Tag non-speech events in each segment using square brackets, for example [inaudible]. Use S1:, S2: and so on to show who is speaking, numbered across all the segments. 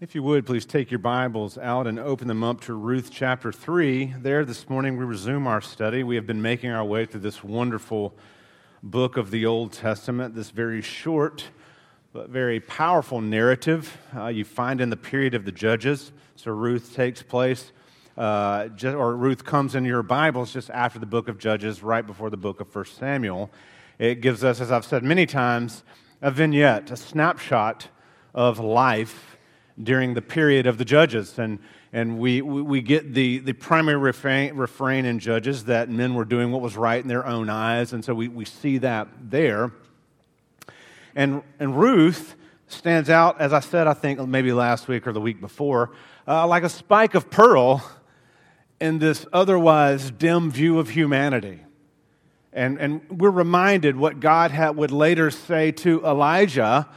S1: If you would, please take your Bibles out and open them up to Ruth chapter 3. There, this morning, we resume our study. We have been making our way through this wonderful book of the Old Testament, this very short but very powerful narrative uh, you find in the period of the Judges. So, Ruth takes place, uh, or Ruth comes in your Bibles just after the book of Judges, right before the book of 1 Samuel. It gives us, as I've said many times, a vignette, a snapshot of life during the period of the judges. And, and we, we get the, the primary refrain, refrain in Judges that men were doing what was right in their own eyes. And so we, we see that there. And, and Ruth stands out, as I said, I think maybe last week or the week before, uh, like a spike of pearl in this otherwise dim view of humanity. And, and we're reminded what God would later say to Elijah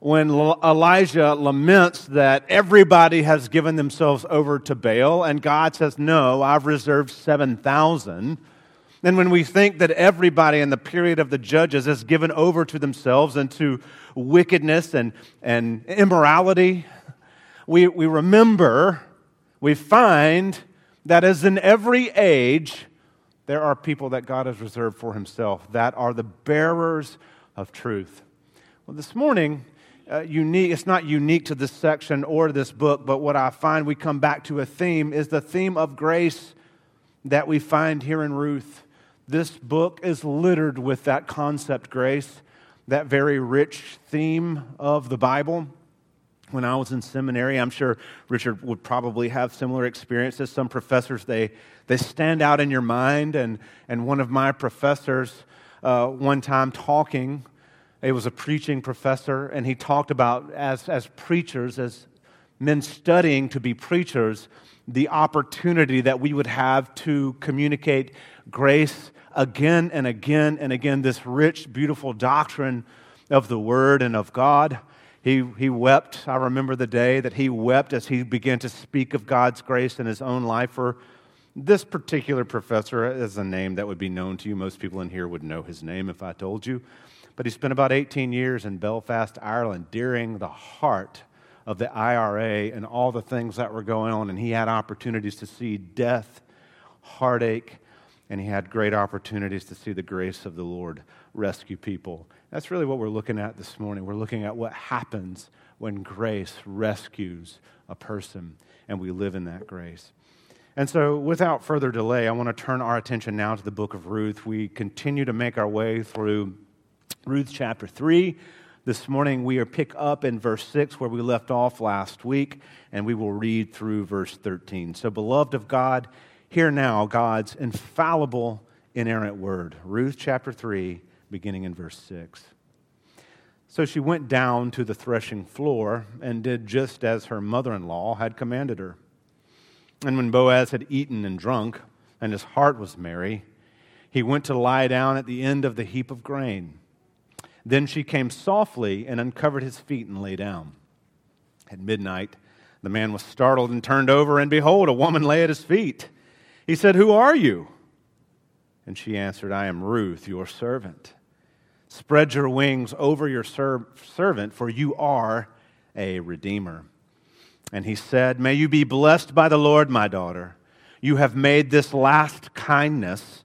S1: when Elijah laments that everybody has given themselves over to Baal, and God says, No, I've reserved 7,000. And when we think that everybody in the period of the judges is given over to themselves and to wickedness and, and immorality, we, we remember, we find that as in every age, there are people that God has reserved for himself that are the bearers of truth. Well, this morning, uh, unique, it's not unique to this section or this book, but what I find we come back to a theme is the theme of grace that we find here in Ruth. This book is littered with that concept, grace, that very rich theme of the Bible. When I was in seminary, I'm sure Richard would probably have similar experiences. Some professors, they, they stand out in your mind. And, and one of my professors, uh, one time talking, he was a preaching professor, and he talked about as, as preachers, as men studying to be preachers, the opportunity that we would have to communicate grace again and again and again, this rich, beautiful doctrine of the Word and of God. He, he wept. I remember the day that he wept as he began to speak of God's grace in his own life. For this particular professor is a name that would be known to you. Most people in here would know his name if I told you. But he spent about 18 years in Belfast, Ireland, during the heart of the IRA and all the things that were going on. And he had opportunities to see death, heartache, and he had great opportunities to see the grace of the Lord rescue people. That's really what we're looking at this morning. We're looking at what happens when grace rescues a person, and we live in that grace. And so, without further delay, I want to turn our attention now to the book of Ruth. We continue to make our way through Ruth chapter 3. This morning we are pick up in verse 6 where we left off last week, and we will read through verse 13. So, beloved of God, hear now God's infallible, inerrant word. Ruth chapter 3, beginning in verse 6. So she went down to the threshing floor and did just as her mother in law had commanded her. And when Boaz had eaten and drunk, and his heart was merry, he went to lie down at the end of the heap of grain. Then she came softly and uncovered his feet and lay down. At midnight, the man was startled and turned over, and behold, a woman lay at his feet. He said, Who are you? And she answered, I am Ruth, your servant. Spread your wings over your ser- servant, for you are a redeemer. And he said, May you be blessed by the Lord, my daughter. You have made this last kindness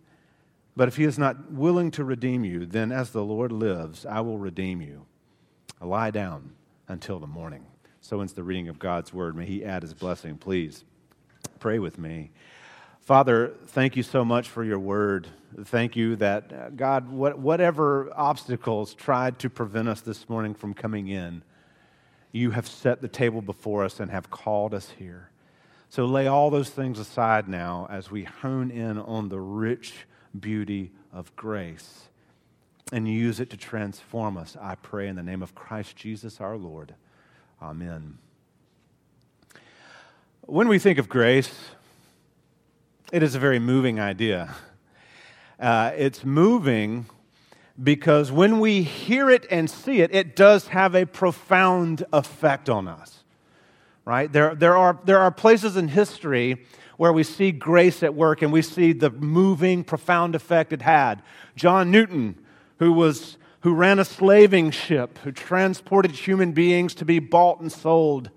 S1: But if he is not willing to redeem you, then as the Lord lives, I will redeem you. Lie down until the morning. So ends the reading of God's word. May he add his blessing, please. Pray with me. Father, thank you so much for your word. Thank you that, uh, God, whatever obstacles tried to prevent us this morning from coming in, you have set the table before us and have called us here. So lay all those things aside now as we hone in on the rich beauty of grace and use it to transform us, I pray in the name of Christ Jesus our Lord. Amen. When we think of grace, it is a very moving idea. Uh, it's moving because when we hear it and see it, it does have a profound effect on us. Right? There, there, are, there are places in history where we see grace at work and we see the moving, profound effect it had. John Newton, who, was, who ran a slaving ship, who transported human beings to be bought and sold,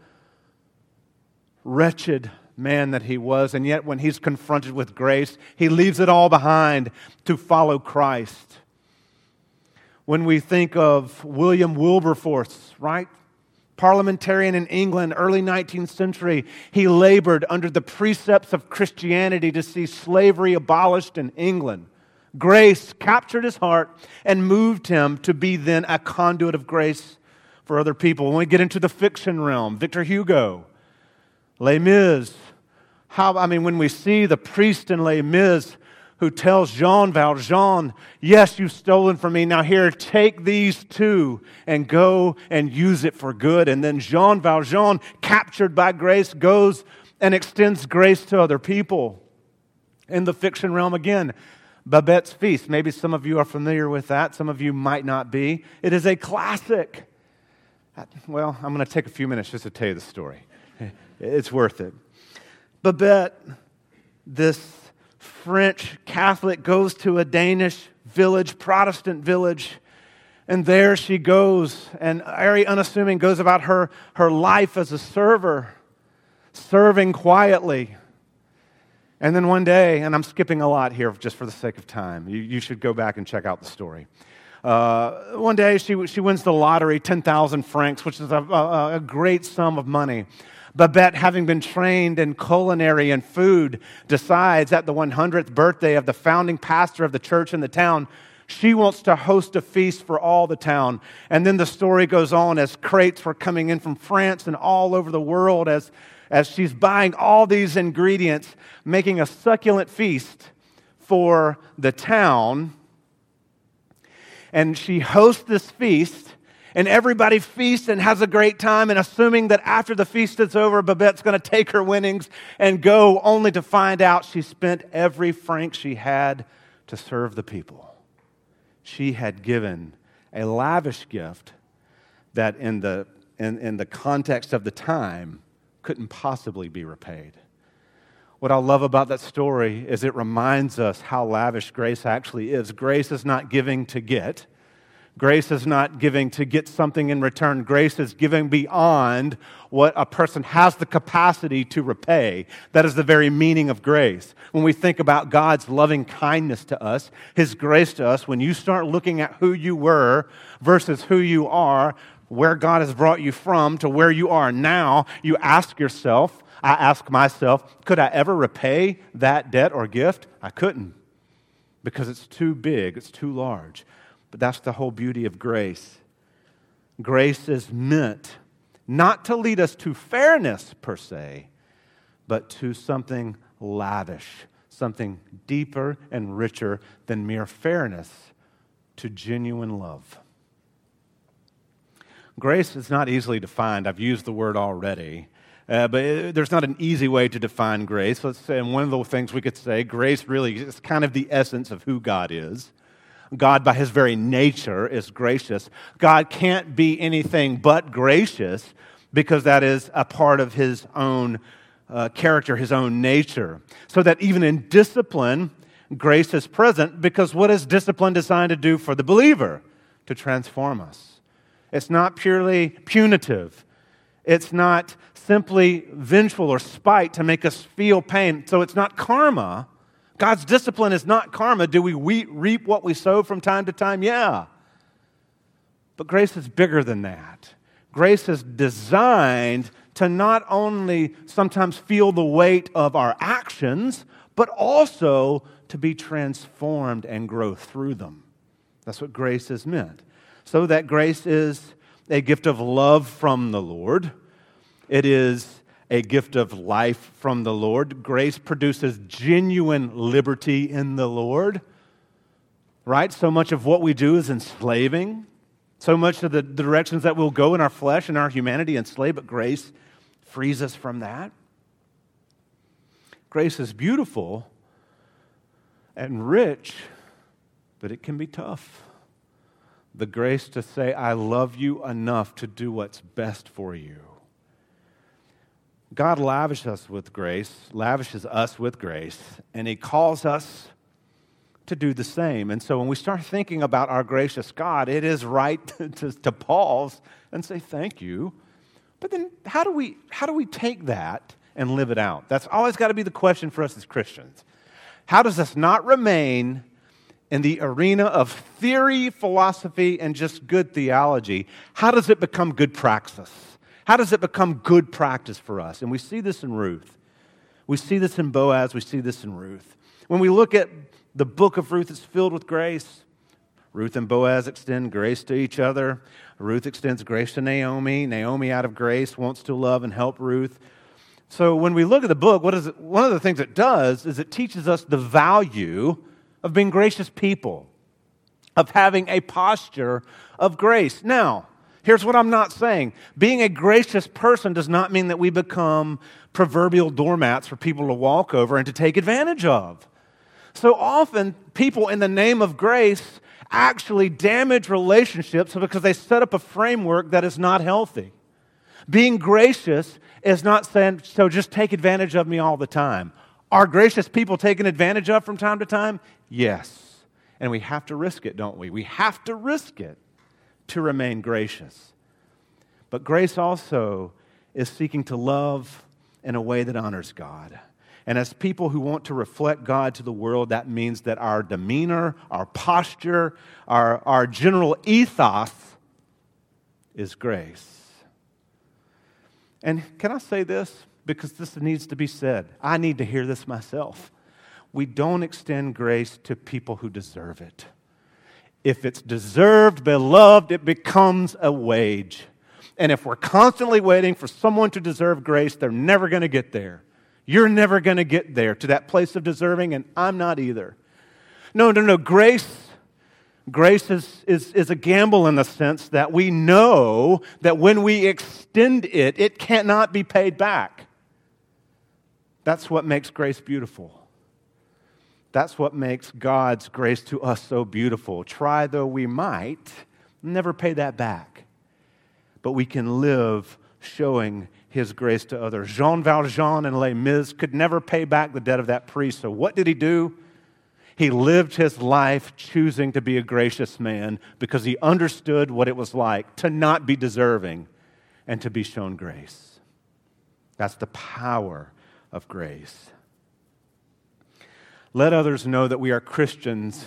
S1: wretched man that he was, and yet when he's confronted with grace, he leaves it all behind to follow Christ. When we think of William Wilberforce, right? Parliamentarian in England, early 19th century, he labored under the precepts of Christianity to see slavery abolished in England. Grace captured his heart and moved him to be then a conduit of grace for other people. When we get into the fiction realm, Victor Hugo, Les Mis, how, I mean, when we see the priest in Les Mis who tells Jean Valjean, Yes, you've stolen from me. Now, here, take these two and go and use it for good. And then Jean Valjean, captured by grace, goes and extends grace to other people. In the fiction realm, again, Babette's Feast. Maybe some of you are familiar with that, some of you might not be. It is a classic. Well, I'm going to take a few minutes just to tell you the story. It's worth it. Babette, this French Catholic, goes to a Danish village, Protestant village, and there she goes, and very unassuming, goes about her, her life as a server, serving quietly. And then one day, and I'm skipping a lot here just for the sake of time, you, you should go back and check out the story. Uh, one day, she, she wins the lottery, 10,000 francs, which is a, a, a great sum of money. Babette, having been trained in culinary and food, decides at the 100th birthday of the founding pastor of the church in the town, she wants to host a feast for all the town. And then the story goes on as crates were coming in from France and all over the world as, as she's buying all these ingredients, making a succulent feast for the town. And she hosts this feast and everybody feasts and has a great time, and assuming that after the feast is over, Babette's going to take her winnings and go, only to find out she spent every franc she had to serve the people. She had given a lavish gift that, in the, in, in the context of the time, couldn't possibly be repaid. What I love about that story is it reminds us how lavish grace actually is. Grace is not giving to get, Grace is not giving to get something in return. Grace is giving beyond what a person has the capacity to repay. That is the very meaning of grace. When we think about God's loving kindness to us, His grace to us, when you start looking at who you were versus who you are, where God has brought you from to where you are now, you ask yourself, I ask myself, could I ever repay that debt or gift? I couldn't because it's too big, it's too large. But that's the whole beauty of grace. Grace is meant not to lead us to fairness per se, but to something lavish, something deeper and richer than mere fairness, to genuine love. Grace is not easily defined. I've used the word already. Uh, but it, there's not an easy way to define grace. Let's say, and one of the things we could say, grace really is kind of the essence of who God is. God, by his very nature, is gracious. God can't be anything but gracious because that is a part of his own uh, character, his own nature. So that even in discipline, grace is present because what is discipline designed to do for the believer? To transform us. It's not purely punitive, it's not simply vengeful or spite to make us feel pain. So it's not karma God's discipline is not karma. Do we reap what we sow from time to time? Yeah. But grace is bigger than that. Grace is designed to not only sometimes feel the weight of our actions, but also to be transformed and grow through them. That's what grace is meant. So that grace is a gift of love from the Lord. It is a gift of life from the Lord. Grace produces genuine liberty in the Lord, right? So much of what we do is enslaving. So much of the directions that we'll go in our flesh and our humanity enslave, but grace frees us from that. Grace is beautiful and rich, but it can be tough. The grace to say, I love you enough to do what's best for you. God lavishes us with grace, lavishes us with grace, and He calls us to do the same. And so when we start thinking about our gracious God, it is right [laughs] to, to, pause and say, Thank you. But then how do we how do we take that and live it out? That's always got to be the question for us as Christians. How does this not remain in the arena of theory, philosophy, and just good theology? How does it become good praxis? How does it become good practice for us? And we see this in Ruth. We see this in Boaz. We see this in Ruth. When we look at the book of Ruth, it's filled with grace. Ruth and Boaz extend grace to each other. Ruth extends grace to Naomi. Naomi, out of grace, wants to love and help Ruth. So when we look at the book, what is it, one of the things it does is it teaches us the value of being gracious people, of having a posture of grace. Now, here's what I'm not saying being a gracious person does not mean that we become proverbial doormats for people to walk over and to take advantage of. So often, people in the name of grace actually damage relationships because they set up a framework that is not healthy. Being gracious is not saying, so just take advantage of me all the time. Are gracious people taken advantage of from time to time? Yes. And we have to risk it, don't we? We have to risk it to remain gracious. But grace also is seeking to love in a way that honors God. And as people who want to reflect God to the world, that means that our demeanor, our posture, our, our general ethos is grace. And can I say this? Because this needs to be said. I need to hear this myself. We don't extend grace to people who deserve it. If it's deserved, beloved, it becomes a wage. And if we're constantly waiting for someone to deserve grace, they're never going to get there. You're never going to get there to that place of deserving, and I'm not either. No, no, no. Grace Grace is, is, is a gamble in the sense that we know that when we extend it, it cannot be paid back. That's what makes grace beautiful. That's what makes God's grace to us so beautiful. Try though we might, never pay that back. But we can live showing his grace to others. Jean Valjean and Les Mis could never pay back the debt of that priest. So what did he do? He lived his life choosing to be a gracious man because he understood what it was like to not be deserving and to be shown grace. That's the power of grace. Let others know that we are Christians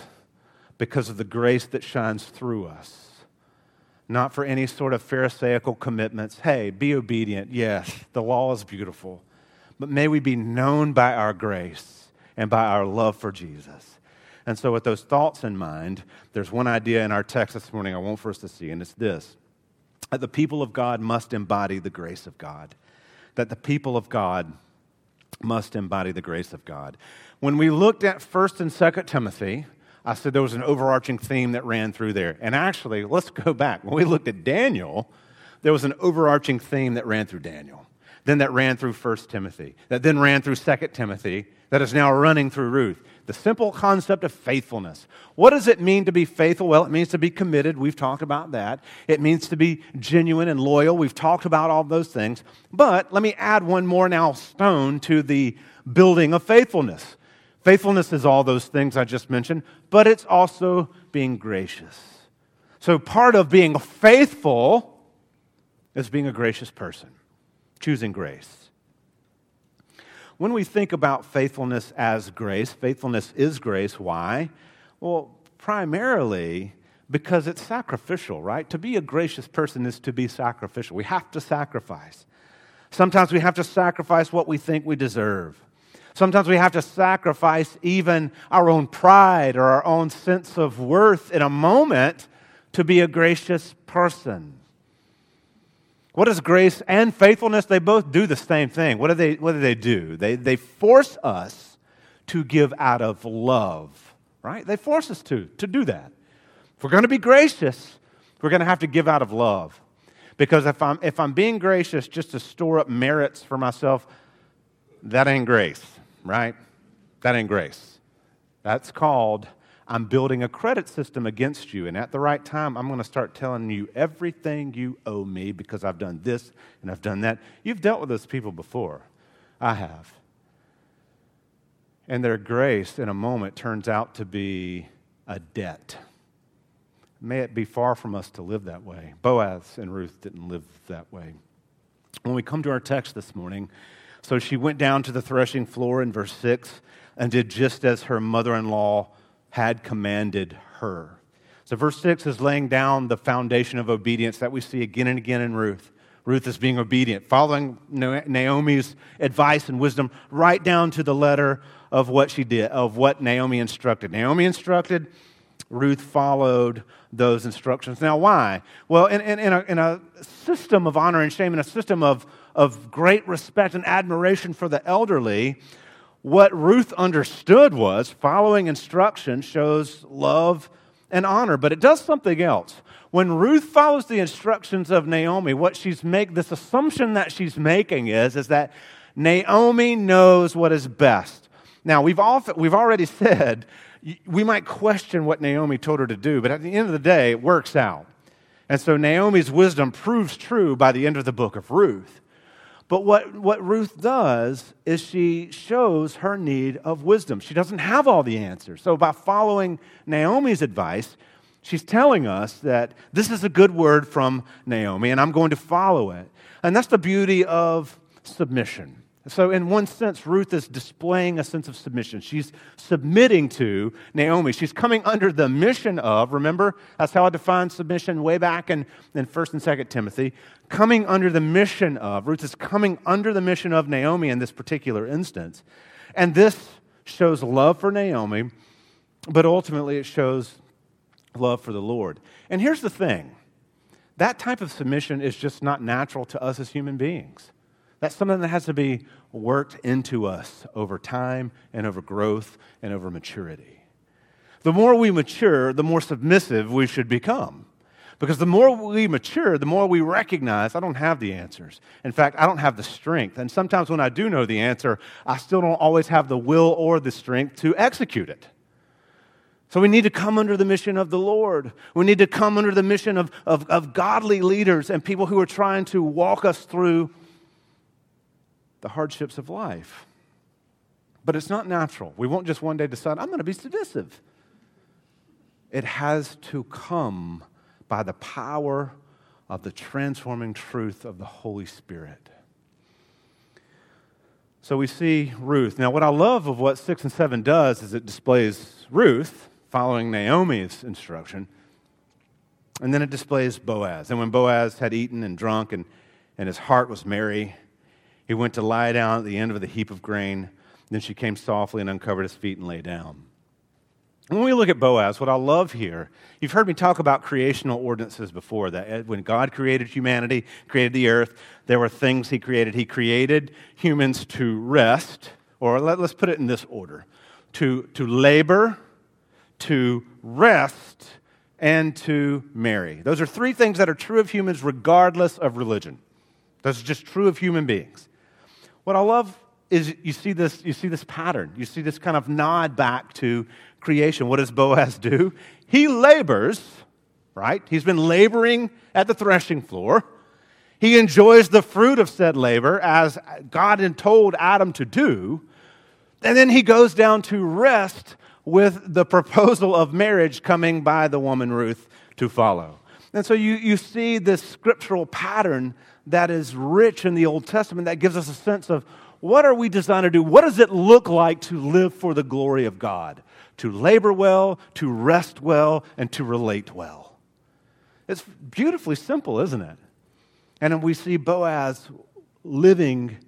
S1: because of the grace that shines through us, not for any sort of Pharisaical commitments. Hey, be obedient. Yes, the law is beautiful, but may we be known by our grace and by our love for Jesus. And so, with those thoughts in mind, there's one idea in our text this morning I want for us to see, and it's this that the people of God must embody the grace of God. That the people of God must embody the grace of God. When we looked at 1st and 2nd Timothy, I said there was an overarching theme that ran through there. And actually, let's go back. When we looked at Daniel, there was an overarching theme that ran through Daniel. Then that ran through 1 Timothy. That then ran through 2 Timothy. That is now running through Ruth the simple concept of faithfulness. What does it mean to be faithful? Well, it means to be committed. We've talked about that. It means to be genuine and loyal. We've talked about all those things. But let me add one more now stone to the building of faithfulness. Faithfulness is all those things I just mentioned, but it's also being gracious. So part of being faithful is being a gracious person, choosing grace. When we think about faithfulness as grace, faithfulness is grace. Why? Well, primarily because it's sacrificial, right? To be a gracious person is to be sacrificial. We have to sacrifice. Sometimes we have to sacrifice what we think we deserve. Sometimes we have to sacrifice even our own pride or our own sense of worth in a moment to be a gracious person. What does grace and faithfulness? They both do the same thing. What do they, what do, they do? They, they force us to give out of love, right? They force us to, to do that. If we're going to be gracious, we're going to have to give out of love. Because if I'm, if I'm being gracious just to store up merits for myself, that ain't grace, right? That ain't grace. That's called I'm building a credit system against you. And at the right time, I'm going to start telling you everything you owe me because I've done this and I've done that. You've dealt with those people before. I have. And their grace in a moment turns out to be a debt. May it be far from us to live that way. Boaz and Ruth didn't live that way. When we come to our text this morning, so she went down to the threshing floor in verse 6 and did just as her mother in law had commanded her. So, verse 6 is laying down the foundation of obedience that we see again and again in Ruth. Ruth is being obedient, following Naomi's advice and wisdom right down to the letter of what she did, of what Naomi instructed. Naomi instructed, Ruth followed those instructions. Now, why? Well, in, in, in, a, in a system of honor and shame, in a system of, of great respect and admiration for the elderly, what Ruth understood was following instruction shows love and honor, but it does something else. When Ruth follows the instructions of Naomi, what she's make this assumption that she's making is, is that Naomi knows what is best. Now, we've, often, we've already [laughs] said we might question what Naomi told her to do, but at the end of the day, it works out. And so Naomi's wisdom proves true by the end of the book of Ruth. But what, what Ruth does is she shows her need of wisdom. She doesn't have all the answers. So, by following Naomi's advice, she's telling us that this is a good word from Naomi, and I'm going to follow it. And that's the beauty of submission. So, in one sense, Ruth is displaying a sense of submission. She's submitting to Naomi. She's coming under the mission of, remember, that's how I defined submission way back in, in 1st and 2nd Timothy. Coming under the mission of, Ruth is coming under the mission of Naomi in this particular instance. And this shows love for Naomi, but ultimately it shows love for the Lord. And here's the thing that type of submission is just not natural to us as human beings. That's something that has to be worked into us over time and over growth and over maturity. The more we mature, the more submissive we should become. Because the more we mature, the more we recognize I don't have the answers. In fact, I don't have the strength. And sometimes when I do know the answer, I still don't always have the will or the strength to execute it. So we need to come under the mission of the Lord. We need to come under the mission of, of, of godly leaders and people who are trying to walk us through the hardships of life. But it's not natural. We won't just one day decide, I'm going to be submissive. It has to come by the power of the transforming truth of the Holy Spirit. So we see Ruth. Now, what I love of what 6 and 7 does is it displays Ruth following Naomi's instruction, and then it displays Boaz. And when Boaz had eaten and drunk and, and his heart was merry, he went to lie down at the end of the heap of grain. Then she came softly and uncovered his feet and lay down. When we look at Boaz, what I love here, you've heard me talk about creational ordinances before. That eh, when God created humanity, created the earth, there were things He created. He created humans to rest, or let, us put it in this order to, to labor, to rest, and to marry. Those are three things that are true of humans regardless of religion. Are just true of human beings. What I love is you see this, you see this pattern. You see this kind of nod back to creation. What does Boaz do? He labors, right? He's been laboring at the threshing floor. He enjoys the fruit of said labor as God had told Adam to do. And then he goes down to rest with the proposal of marriage coming by the woman Ruth to follow. And so you, you see this scriptural pattern that is rich in the Old Testament that gives us a sense of what are we designed to do? What does it look like to live for the glory of God? To labor well, to rest well, and to relate well. It's beautifully simple, isn't it? And we see Boaz living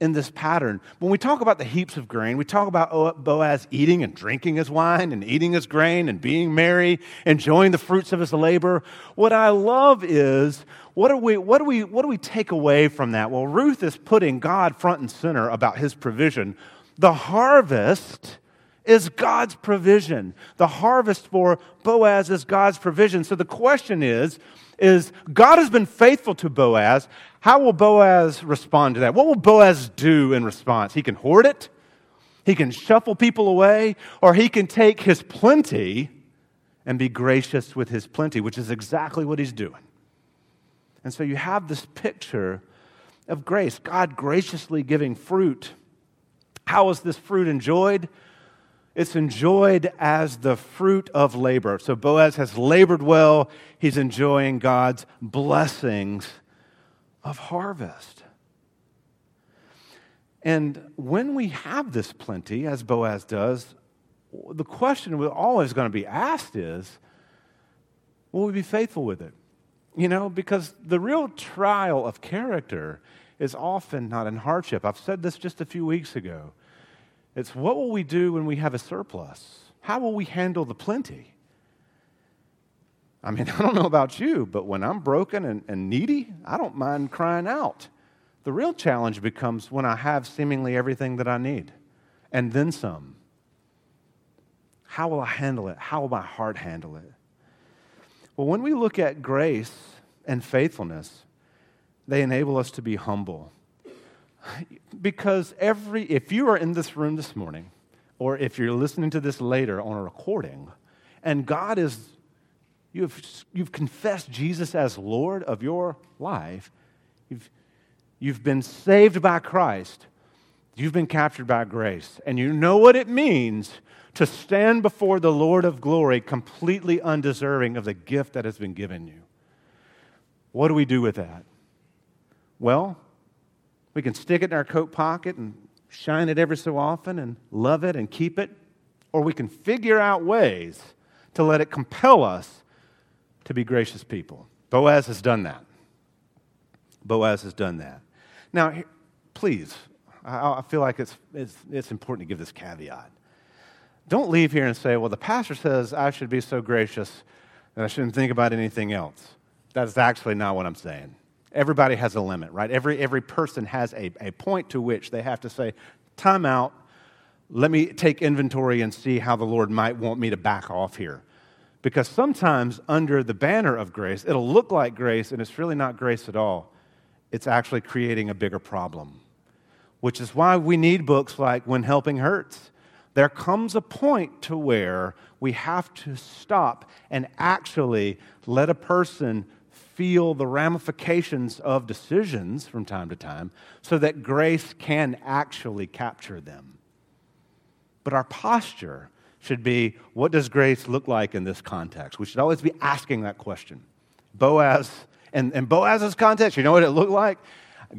S1: in this pattern. When we talk about the heaps of grain, we talk about Boaz eating and drinking his wine and eating his grain and being merry, enjoying the fruits of his labor. What I love is what, are we, what, do we, what do we take away from that? Well, Ruth is putting God front and center about his provision. The harvest is God's provision. The harvest for Boaz is God's provision. So the question is, is God has been faithful to Boaz. How will Boaz respond to that? What will Boaz do in response? He can hoard it. He can shuffle people away, or he can take his plenty and be gracious with his plenty, which is exactly what he's doing. And so you have this picture of grace, God graciously giving fruit. How is this fruit enjoyed? It's enjoyed as the fruit of labor. So Boaz has labored well, he's enjoying God's blessings of harvest. And when we have this plenty, as Boaz does, the question we're always going to be asked is will we be faithful with it? You know, because the real trial of character is often not in hardship. I've said this just a few weeks ago. It's what will we do when we have a surplus? How will we handle the plenty? I mean, [laughs] I don't know about you, but when I'm broken and, and needy, I don't mind crying out. The real challenge becomes when I have seemingly everything that I need and then some. How will I handle it? How will my heart handle it? Well, when we look at grace and faithfulness, they enable us to be humble. Because every, if you are in this room this morning, or if you're listening to this later on a recording, and God is, you've, you've confessed Jesus as Lord of your life, you've, you've been saved by Christ, you've been captured by grace, and you know what it means to stand before the Lord of glory completely undeserving of the gift that has been given you. What do we do with that? Well, we can stick it in our coat pocket and shine it every so often and love it and keep it, or we can figure out ways to let it compel us to be gracious people. Boaz has done that. Boaz has done that. Now, please, I feel like it's, it's, it's important to give this caveat. Don't leave here and say, well, the pastor says I should be so gracious that I shouldn't think about anything else. That's actually not what I'm saying. Everybody has a limit, right? Every, every person has a, a point to which they have to say, time out, let me take inventory and see how the Lord might want me to back off here. Because sometimes, under the banner of grace, it'll look like grace, and it's really not grace at all. It's actually creating a bigger problem, which is why we need books like When Helping Hurts there comes a point to where we have to stop and actually let a person feel the ramifications of decisions from time to time so that grace can actually capture them. But our posture should be what does grace look like in this context? We should always be asking that question. Boaz, and in Boaz's context, you know what it looked like?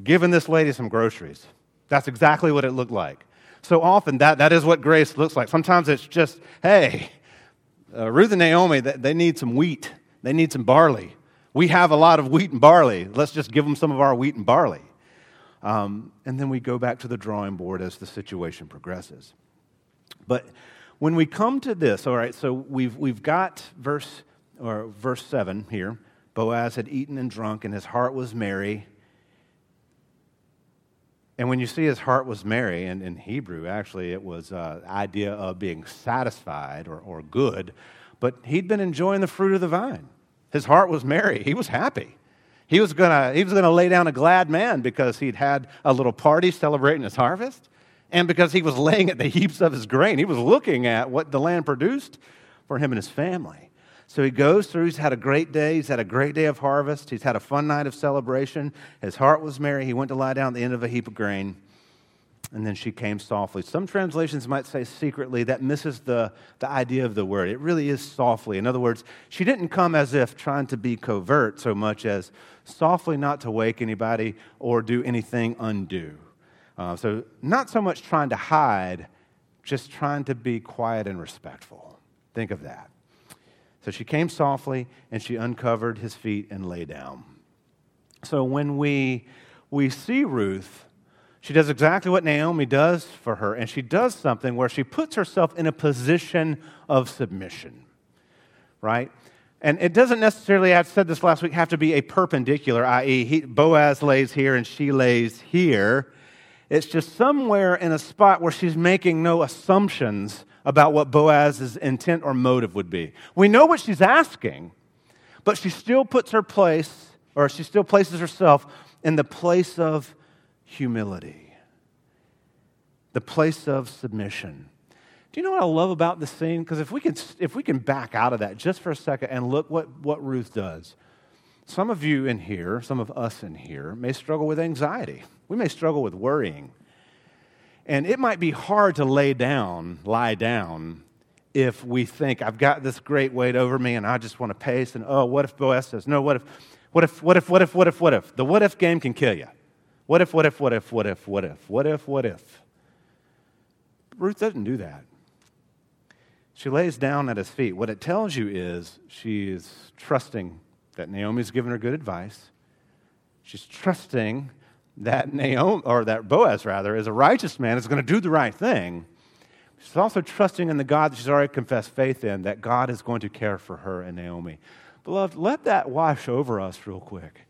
S1: Giving this lady some groceries. That's exactly what it looked like so often that, that is what grace looks like. Sometimes it's just, hey, uh, Ruth and Naomi, they, they need some wheat, they need some barley. We have a lot of wheat and barley. Let's just give them some of our wheat and barley. Um, and then we go back to the drawing board as the situation progresses. But when we come to this, all right, so we've, we've got verse, or verse 7 here. Boaz had eaten and drunk, and his heart was merry. And when you see his heart was merry, and in Hebrew, actually, it was uh, idea of being satisfied or, or good, but he'd been enjoying the fruit of the vine. His heart was merry. He was happy. He was going he was gonna lay down a glad man because he'd had a little party celebrating his harvest and because he was [laughs] laying at the heaps of his grain. He was looking at what the land produced for him and his family. So he goes through, he's had a great day. He's had a great day of harvest. He's had a fun night of celebration. His heart was merry. He went to lie down at the end of a heap of grain. And then she came softly. Some translations might say secretly. That misses the, the idea of the word. It really is softly. In other words, she didn't come as if trying to be covert so much as softly not to wake anybody or do anything undue. Uh, so, not so much trying to hide, just trying to be quiet and respectful. Think of that. So she came softly and she uncovered his feet and lay down. So when we, we see Ruth, she does exactly what Naomi does for her, and she does something where she puts herself in a position of submission, right? And it doesn't necessarily, I said this last week, have to be a perpendicular, i.e., Boaz lays here and she lays here. It's just somewhere in a spot where she's making no assumptions about what Boaz's intent or motive would be. We know what she's asking, but she still puts her place, or she still places herself in the place of humility. the place of submission. Do you know what I love about this scene? Because if we can, if we can back out of that just for a second and look what, what Ruth does. Some of you in here, some of us in here, may struggle with anxiety. We may struggle with worrying. And it might be hard to lay down, lie down, if we think, I've got this great weight over me and I just want to pace. And oh, what if Boaz says, no, what if, what if, what if, what if, what if, what if? The what if game can kill you. What if, what if, what if, what if, what if, what if, what if? Ruth doesn't do that. She lays down at his feet. What it tells you is she is trusting that Naomi's given her good advice. She's trusting that Naomi, or that Boaz rather, is a righteous man, is going to do the right thing. She's also trusting in the God that she's already confessed faith in, that God is going to care for her and Naomi. Beloved, let that wash over us real quick.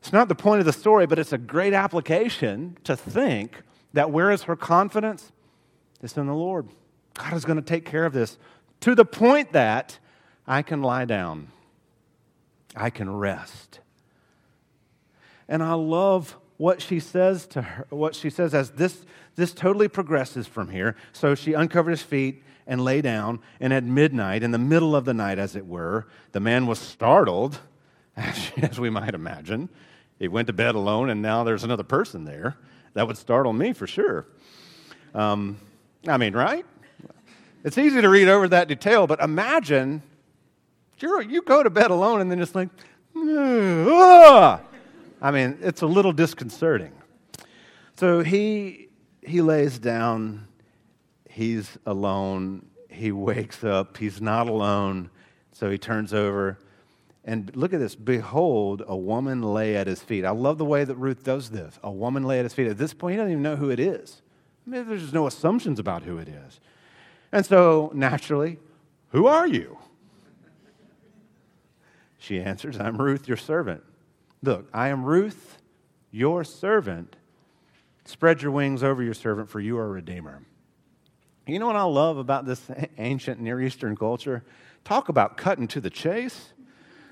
S1: It's not the point of the story, but it's a great application to think that where is her confidence? It's in the Lord. God is going to take care of this to the point that I can lie down, I can rest. And I love what she says to her, what she says as this, this totally progresses from here. So she uncovered his feet and lay down, and at midnight, in the middle of the night, as it were, the man was startled, [laughs] as we might imagine. He went to bed alone, and now there's another person there. That would startle me for sure. Um, I mean, right? It's easy to read over that detail, but imagine you're, you go to bed alone and then it's like, I mean, it's a little disconcerting. So he, he lays down, he's alone, he wakes up, he's not alone, so he turns over. And look at this. Behold, a woman lay at his feet. I love the way that Ruth does this. A woman lay at his feet. At this point, he doesn't even know who it is. I mean, there's no assumptions about who it is. And so, naturally, who are you? She answers, I'm Ruth, your servant. Look, I am Ruth, your servant. Spread your wings over your servant, for you are a redeemer. You know what I love about this [laughs] ancient Near Eastern culture? Talk about cutting to the chase.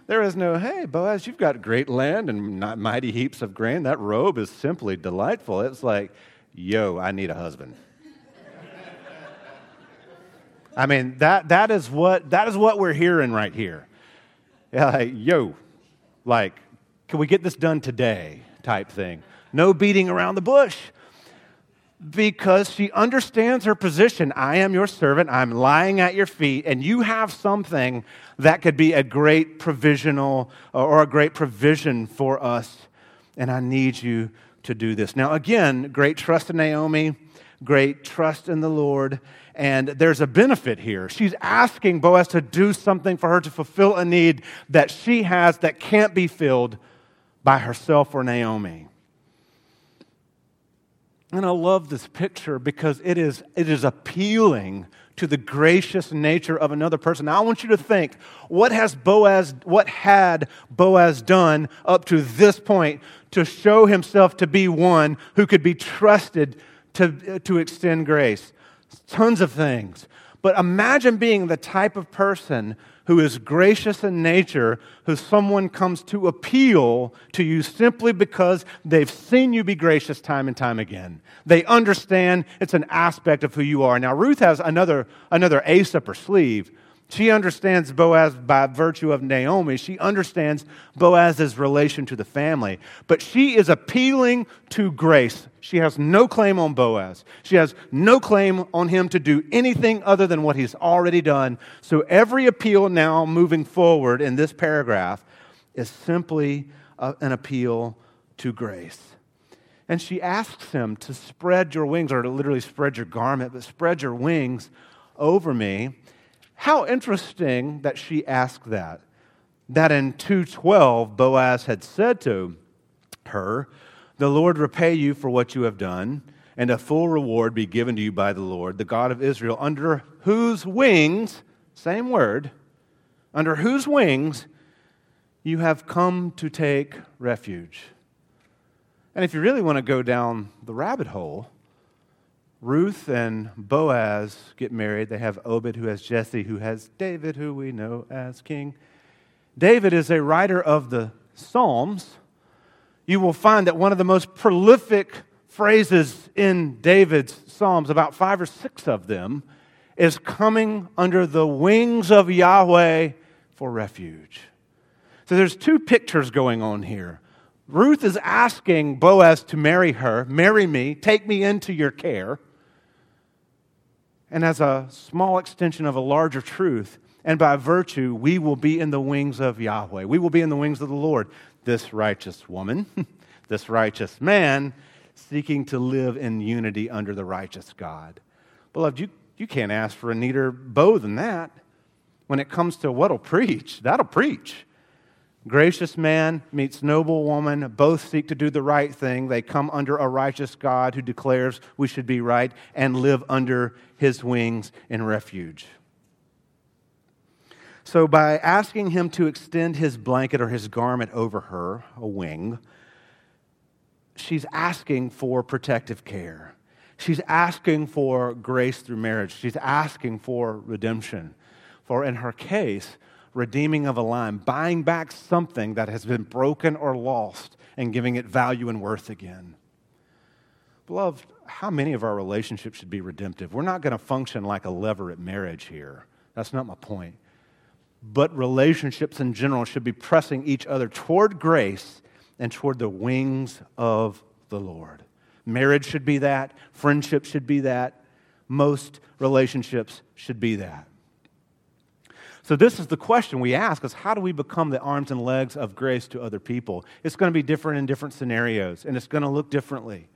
S1: There is no, hey, Boaz, you've got great land and mighty heaps of grain. That robe is simply delightful. It's like, yo, I need a husband. [laughs] I mean, that, that, is what, that is what we're hearing right here. Yeah, like, yo, like, can we get this done today type thing? No beating around the bush because she understands her position. I am your servant. I'm lying at your feet, and you have something that could be a great provisional or a great provision for us, and I need you to do this. Now, again, great trust in Naomi, great trust in the Lord, and there's a benefit here. She's asking Boaz to do something for her to fulfill a need that she has that can't be filled by herself or Naomi. And I love this picture because it is, it is appealing to the gracious nature of another person. Now I want you to think, what has Boaz, what had Boaz done up to this point to show himself to be one who could be trusted to, to extend grace? Tons of things. But imagine being the type of person who is gracious in nature, who someone comes to appeal to you simply because they've seen you be gracious time and time again. They understand it's an aspect of who you are. Now, Ruth has another, another ace up her sleeve she understands Boaz by virtue of Naomi. She understands Boaz's relation to the family. But she is appealing to grace. She has no claim on Boaz. She has no claim on him to do anything other than what he's already done. So every appeal now moving forward in this paragraph is simply an appeal to grace. And she asks him to spread your wings, or to literally spread your garment, but spread your wings over me how interesting that she asked that. That in 212, Boaz had said to her, The Lord repay you for what you have done, and a full reward be given to you by the Lord, the God of Israel, under whose wings, same word, under whose wings you have come to take refuge. And if you really want to go down the rabbit hole, Ruth and Boaz get married. They have Obed, who has Jesse, who has David, who we know as king. David is a writer of the Psalms. You will find that one of the most prolific phrases in David's Psalms, about five or six of them, is coming under the wings of Yahweh for refuge. So there's two pictures going on here. Ruth is asking Boaz to marry her, marry me, take me into your care. And as a small extension of a larger truth, and by virtue, we will be in the wings of Yahweh. We will be in the wings of the Lord. This righteous woman, [laughs] this righteous man, seeking to live in unity under the righteous God. Beloved, you, you can't ask for a neater bow than that. When it comes to what'll preach, that'll preach. Gracious man meets noble woman. Both seek to do the right thing. They come under a righteous God who declares we should be right and live under his wings in refuge. So, by asking him to extend his blanket or his garment over her, a wing, she's asking for protective care. She's asking for grace through marriage. She's asking for redemption. For in her case, redeeming of a line, buying back something that has been broken or lost and giving it value and worth again. Beloved, how many of our relationships should be redemptive? We're not going to function like a levirate marriage here. That's not my point. But relationships in general should be pressing each other toward grace and toward the wings of the Lord. Marriage should be that, friendship should be that, most relationships should be that. So this is the question we ask is how do we become the arms and legs of grace to other people? It's going to be different in different scenarios and it's going to look differently.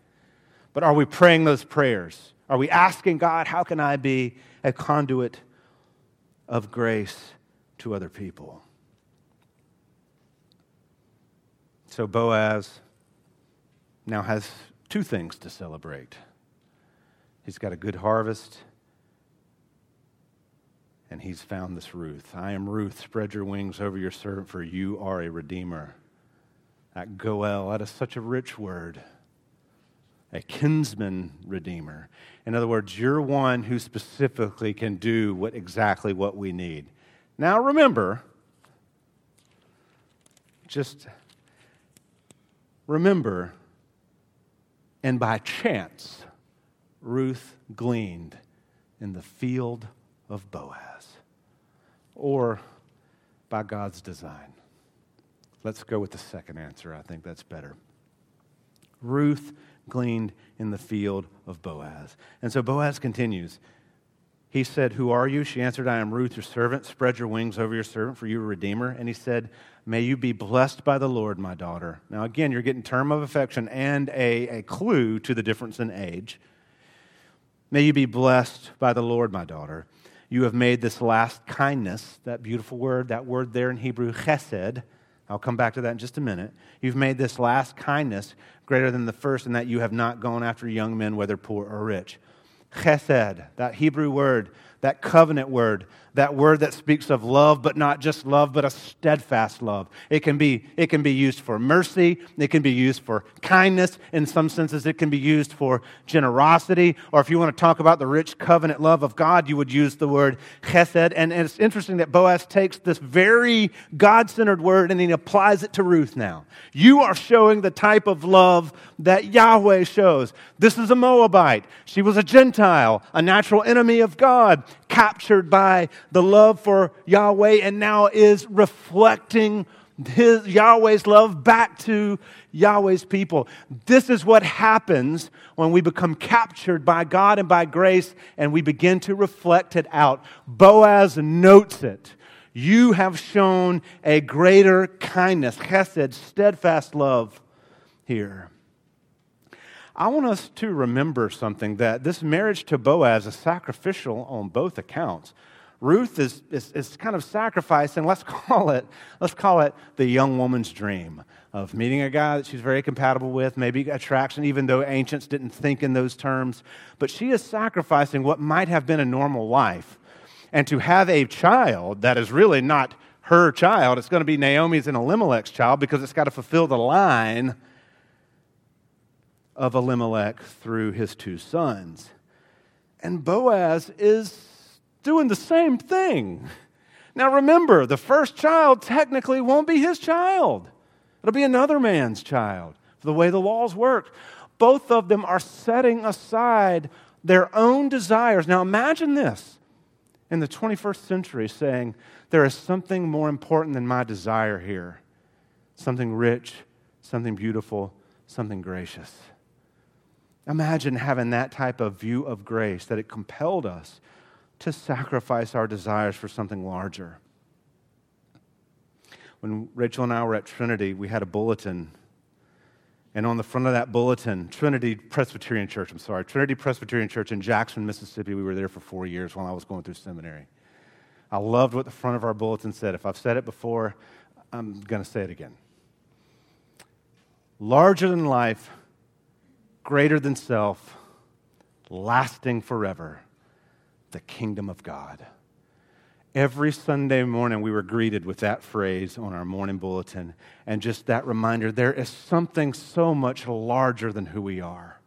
S1: But are we praying those prayers? Are we asking God, how can I be a conduit of grace to other people? So Boaz now has two things to celebrate. He's got a good harvest and he's found this Ruth. I am Ruth. Spread your wings over your servant, for you are a redeemer. That Goel, that is such a rich word. A kinsman redeemer. In other words, you're one who specifically can do what exactly what we need. Now remember, just remember, and by chance, Ruth gleaned in the field of Boaz or by God's design? Let's go with the second answer. I think that's better. Ruth gleaned in the field of Boaz. And so Boaz continues. He said, Who are you? She answered, I am Ruth, your servant. Spread your wings over your servant, for you are a redeemer. And he said, May you be blessed by the Lord, my daughter. Now, again, you're getting term of affection and a, a clue to the difference in age. May you be blessed by the Lord, my daughter. You have made this last kindness, that beautiful word, that word there in Hebrew, chesed. I'll come back to that in just a minute. You've made this last kindness greater than the first, in that you have not gone after young men, whether poor or rich. Chesed, that Hebrew word, that covenant word, that word that speaks of love, but not just love, but a steadfast love. It can be, it can be used for mercy, it can be used for kindness. In some senses, it can be used for generosity. Or if you want to talk about the rich covenant love of God, you would use the word chesed. And, and it's interesting that Boaz takes this very God centered word and he applies it to Ruth now. You are showing the type of love that Yahweh shows. This is a Moabite. She was a Gentile, a natural enemy of God, captured by the love for Yahweh and now is reflecting his, Yahweh's love back to Yahweh's people. This is what happens when we become captured by God and by grace and we begin to reflect it out. Boaz notes it. You have shown a greater kindness, chesed, steadfast love here. I want us to remember something that this marriage to Boaz is sacrificial on both accounts. Ruth is, is, is, kind of sacrificing, let's [laughs] call it, let's call it the young woman's dream of meeting a guy that she's very compatible with, maybe attraction, even though ancients didn't think in those terms. But she is sacrificing what might have been a normal life. And to have a child that is really not her child, it's going to be Naomi's and Elimelech's child because it's got to fulfill the line of Elimelech through his two sons. And Boaz is doing the same thing. Now remember, the first child technically won't be his child, it'll be another man's child, for the way the laws work. both of them are setting aside their own desires. Now imagine this in the 21st century saying, There is something more important than my desire here something rich, something beautiful, something gracious. Imagine having that type of view of grace that it compelled us to sacrifice our desires for something larger. When Rachel and I were at Trinity, we had a bulletin and on the front of that bulletin, Trinity Presbyterian Church, I'm sorry, Trinity Presbyterian Church in Jackson, Mississippi. We were there for four years while I was going through seminary. I loved what the front of our bulletin said. If I've said it before, I'm going to say it again. Larger than life, greater than self, lasting forever, the kingdom of God. Every Sunday morning, we were greeted with that phrase on our morning bulletin, and just that reminder there is something so much larger than who we are.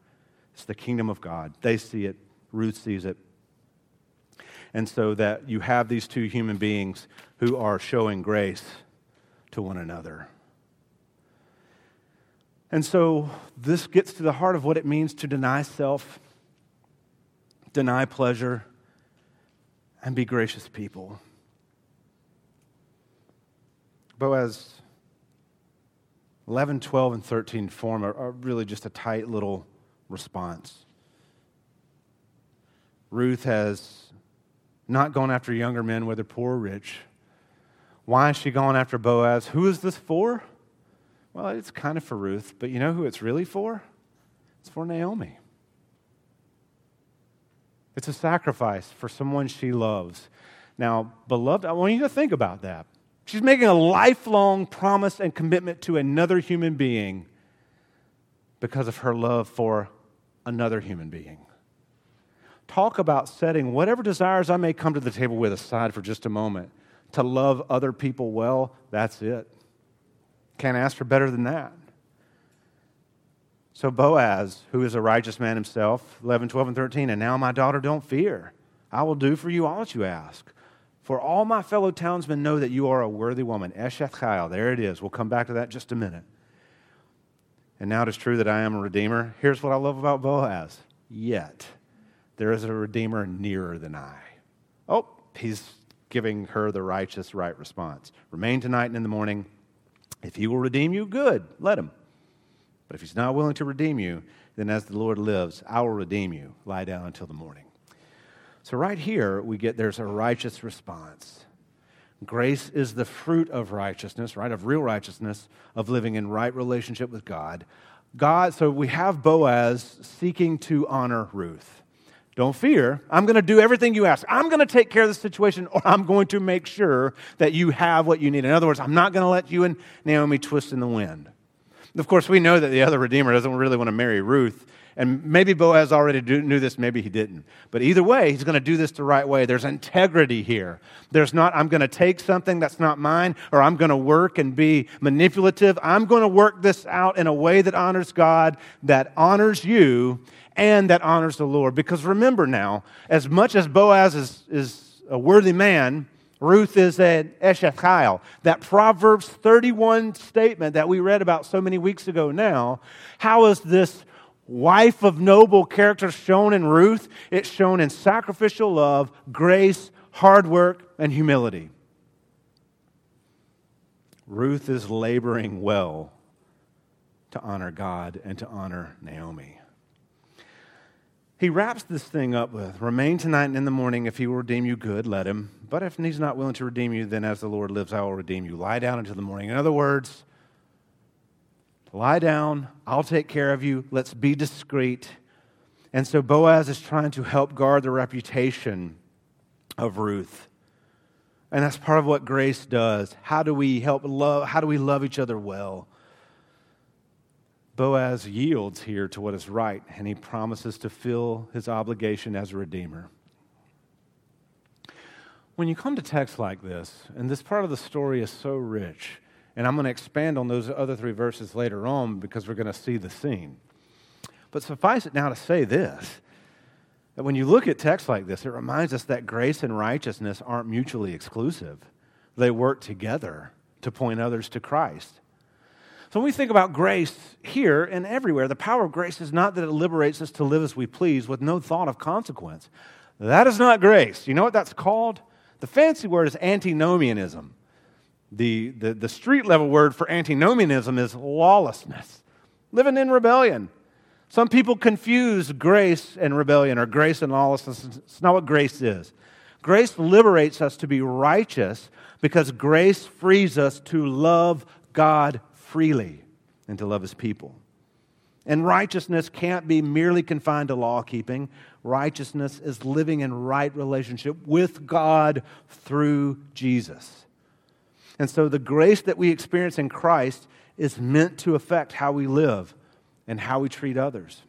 S1: It's the kingdom of God. They see it, Ruth sees it. And so that you have these two human beings who are showing grace to one another. And so this gets to the heart of what it means to deny self, deny pleasure, and be gracious people. Boaz 11, 12, and 13 form are, are really just a tight little response. Ruth has not gone after younger men, whether poor or rich. Why is she going after Boaz? Who is this for? Well, it's kind of for Ruth, but you know who it's really for? It's for Naomi. It's a sacrifice for someone she loves. Now, beloved, I want you to think about that. She's making a lifelong promise and commitment to another human being because of her love for another human being. Talk about setting whatever desires I may come to the table with aside for just a moment. To love other people well, that's it. Can't ask for better than that. So Boaz, who is a righteous man himself, 11, 12, and 13, and now my daughter, don't fear. I will do for you all that you ask. For all my fellow townsmen know that you are a worthy woman. Esheth Chayil, there it is. We'll come back to that just a minute. And now it is true that I am a redeemer. Here's what I love about Boaz. Yet, there is a redeemer nearer than I. Oh, he's giving her the righteous right response. Remain tonight and in the morning. If he will redeem you, good, let him. But if he's not willing to redeem you, then as the Lord lives, I will redeem you. Lie down until the morning. So, right here, we get there's a righteous response. Grace is the fruit of righteousness, right? Of real righteousness, of living in right relationship with God. God, so we have Boaz seeking to honor Ruth. Don't fear. I'm going to do everything you ask. I'm going to take care of the situation, or I'm going to make sure that you have what you need. In other words, I'm not going to let you and Naomi twist in the wind. Of course, we know that the other Redeemer doesn't really want to marry Ruth. And maybe Boaz already do, knew this, maybe he didn't. But either way, he's going to do this the right way. There's integrity here. There's not, I'm going to take something that's not mine, or I'm going to work and be manipulative. I'm going to work this out in a way that honors God, that honors you, and that honors the Lord. Because remember now, as much as Boaz is, is a worthy man, Ruth is an Esheth Chayil. That Proverbs 31 statement that we read about so many weeks ago now, how is this wife of noble character shown in Ruth? It's shown in sacrificial love, grace, hard work, and humility. Ruth is laboring well to honor God and to honor Naomi he wraps this thing up with Remain tonight and in the morning. If he will redeem you, good, let him. But if he's not willing to redeem you, then as the Lord lives, I will redeem you. Lie down until the morning. In other words, lie down. I'll take care of you. Let's be discreet. And so Boaz is trying to help guard the reputation of Ruth. And that's part of what grace does. How do we help love? How do we love each other well? Boaz yields here to what is right, and he promises to fill his obligation as a redeemer. When you come to texts like this, and this part of the story is so rich, and I'm going to expand on those other three verses later on because we're going to see the scene. But suffice it now to say this that when you look at texts like this, it reminds us that grace and righteousness aren't mutually exclusive, they work together to point others to Christ. So when we think about grace here and everywhere, the power of grace is not that it liberates us to live as we please with no thought of consequence. That is not grace. You know what that's called? The fancy word is antinomianism. The, the, the street level word for antinomianism is lawlessness, living in rebellion. Some people confuse grace and rebellion or grace and lawlessness. It's not what grace is. Grace liberates us to be righteous because grace frees us to love God freely and to love his people. And righteousness can't be merely confined to law keeping. Righteousness is living in right relationship with God through Jesus. And so the grace that we experience in Christ is meant to affect how we live and how we treat others.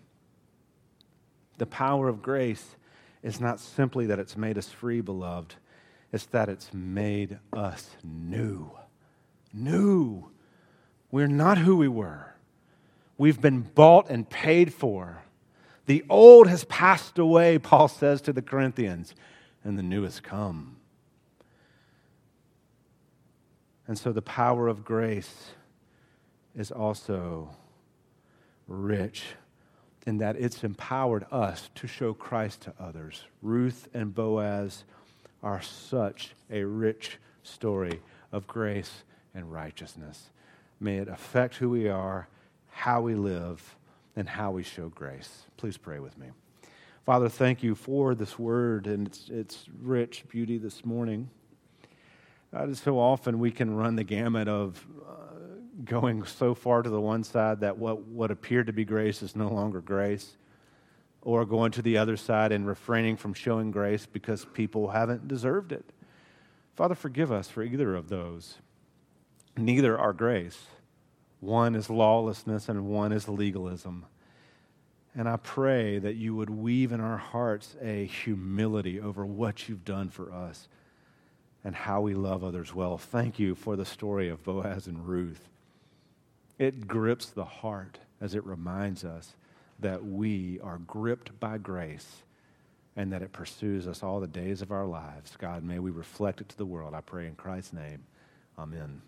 S1: The power of grace is not simply that it's made us free, beloved, it's that it's made us new. New. We're not who we were. We've been bought and paid for. The old has passed away, Paul says to the Corinthians, and the new has come. And so the power of grace is also rich in that it's empowered us to show Christ to others. Ruth and Boaz are such a rich story of grace and righteousness. May it affect who we are, how we live, and how we show grace. Please pray with me. Father, thank you for this word and its, its rich beauty this morning. God, so often we can run the gamut of uh, going so far to the one side that what, what appeared to be grace is no longer grace, or going to the other side and refraining from showing grace because people haven't deserved it. Father, forgive us for either of those. Neither are grace. One is lawlessness and one is legalism. And I pray that you would weave in our hearts a humility over what you've done for us and how we love others well. Thank you for the story of Boaz and Ruth. It grips the heart as it reminds us that we are gripped by grace and that it pursues us all the days of our lives. God, may we reflect it to the world. I pray in Christ's name. Amen.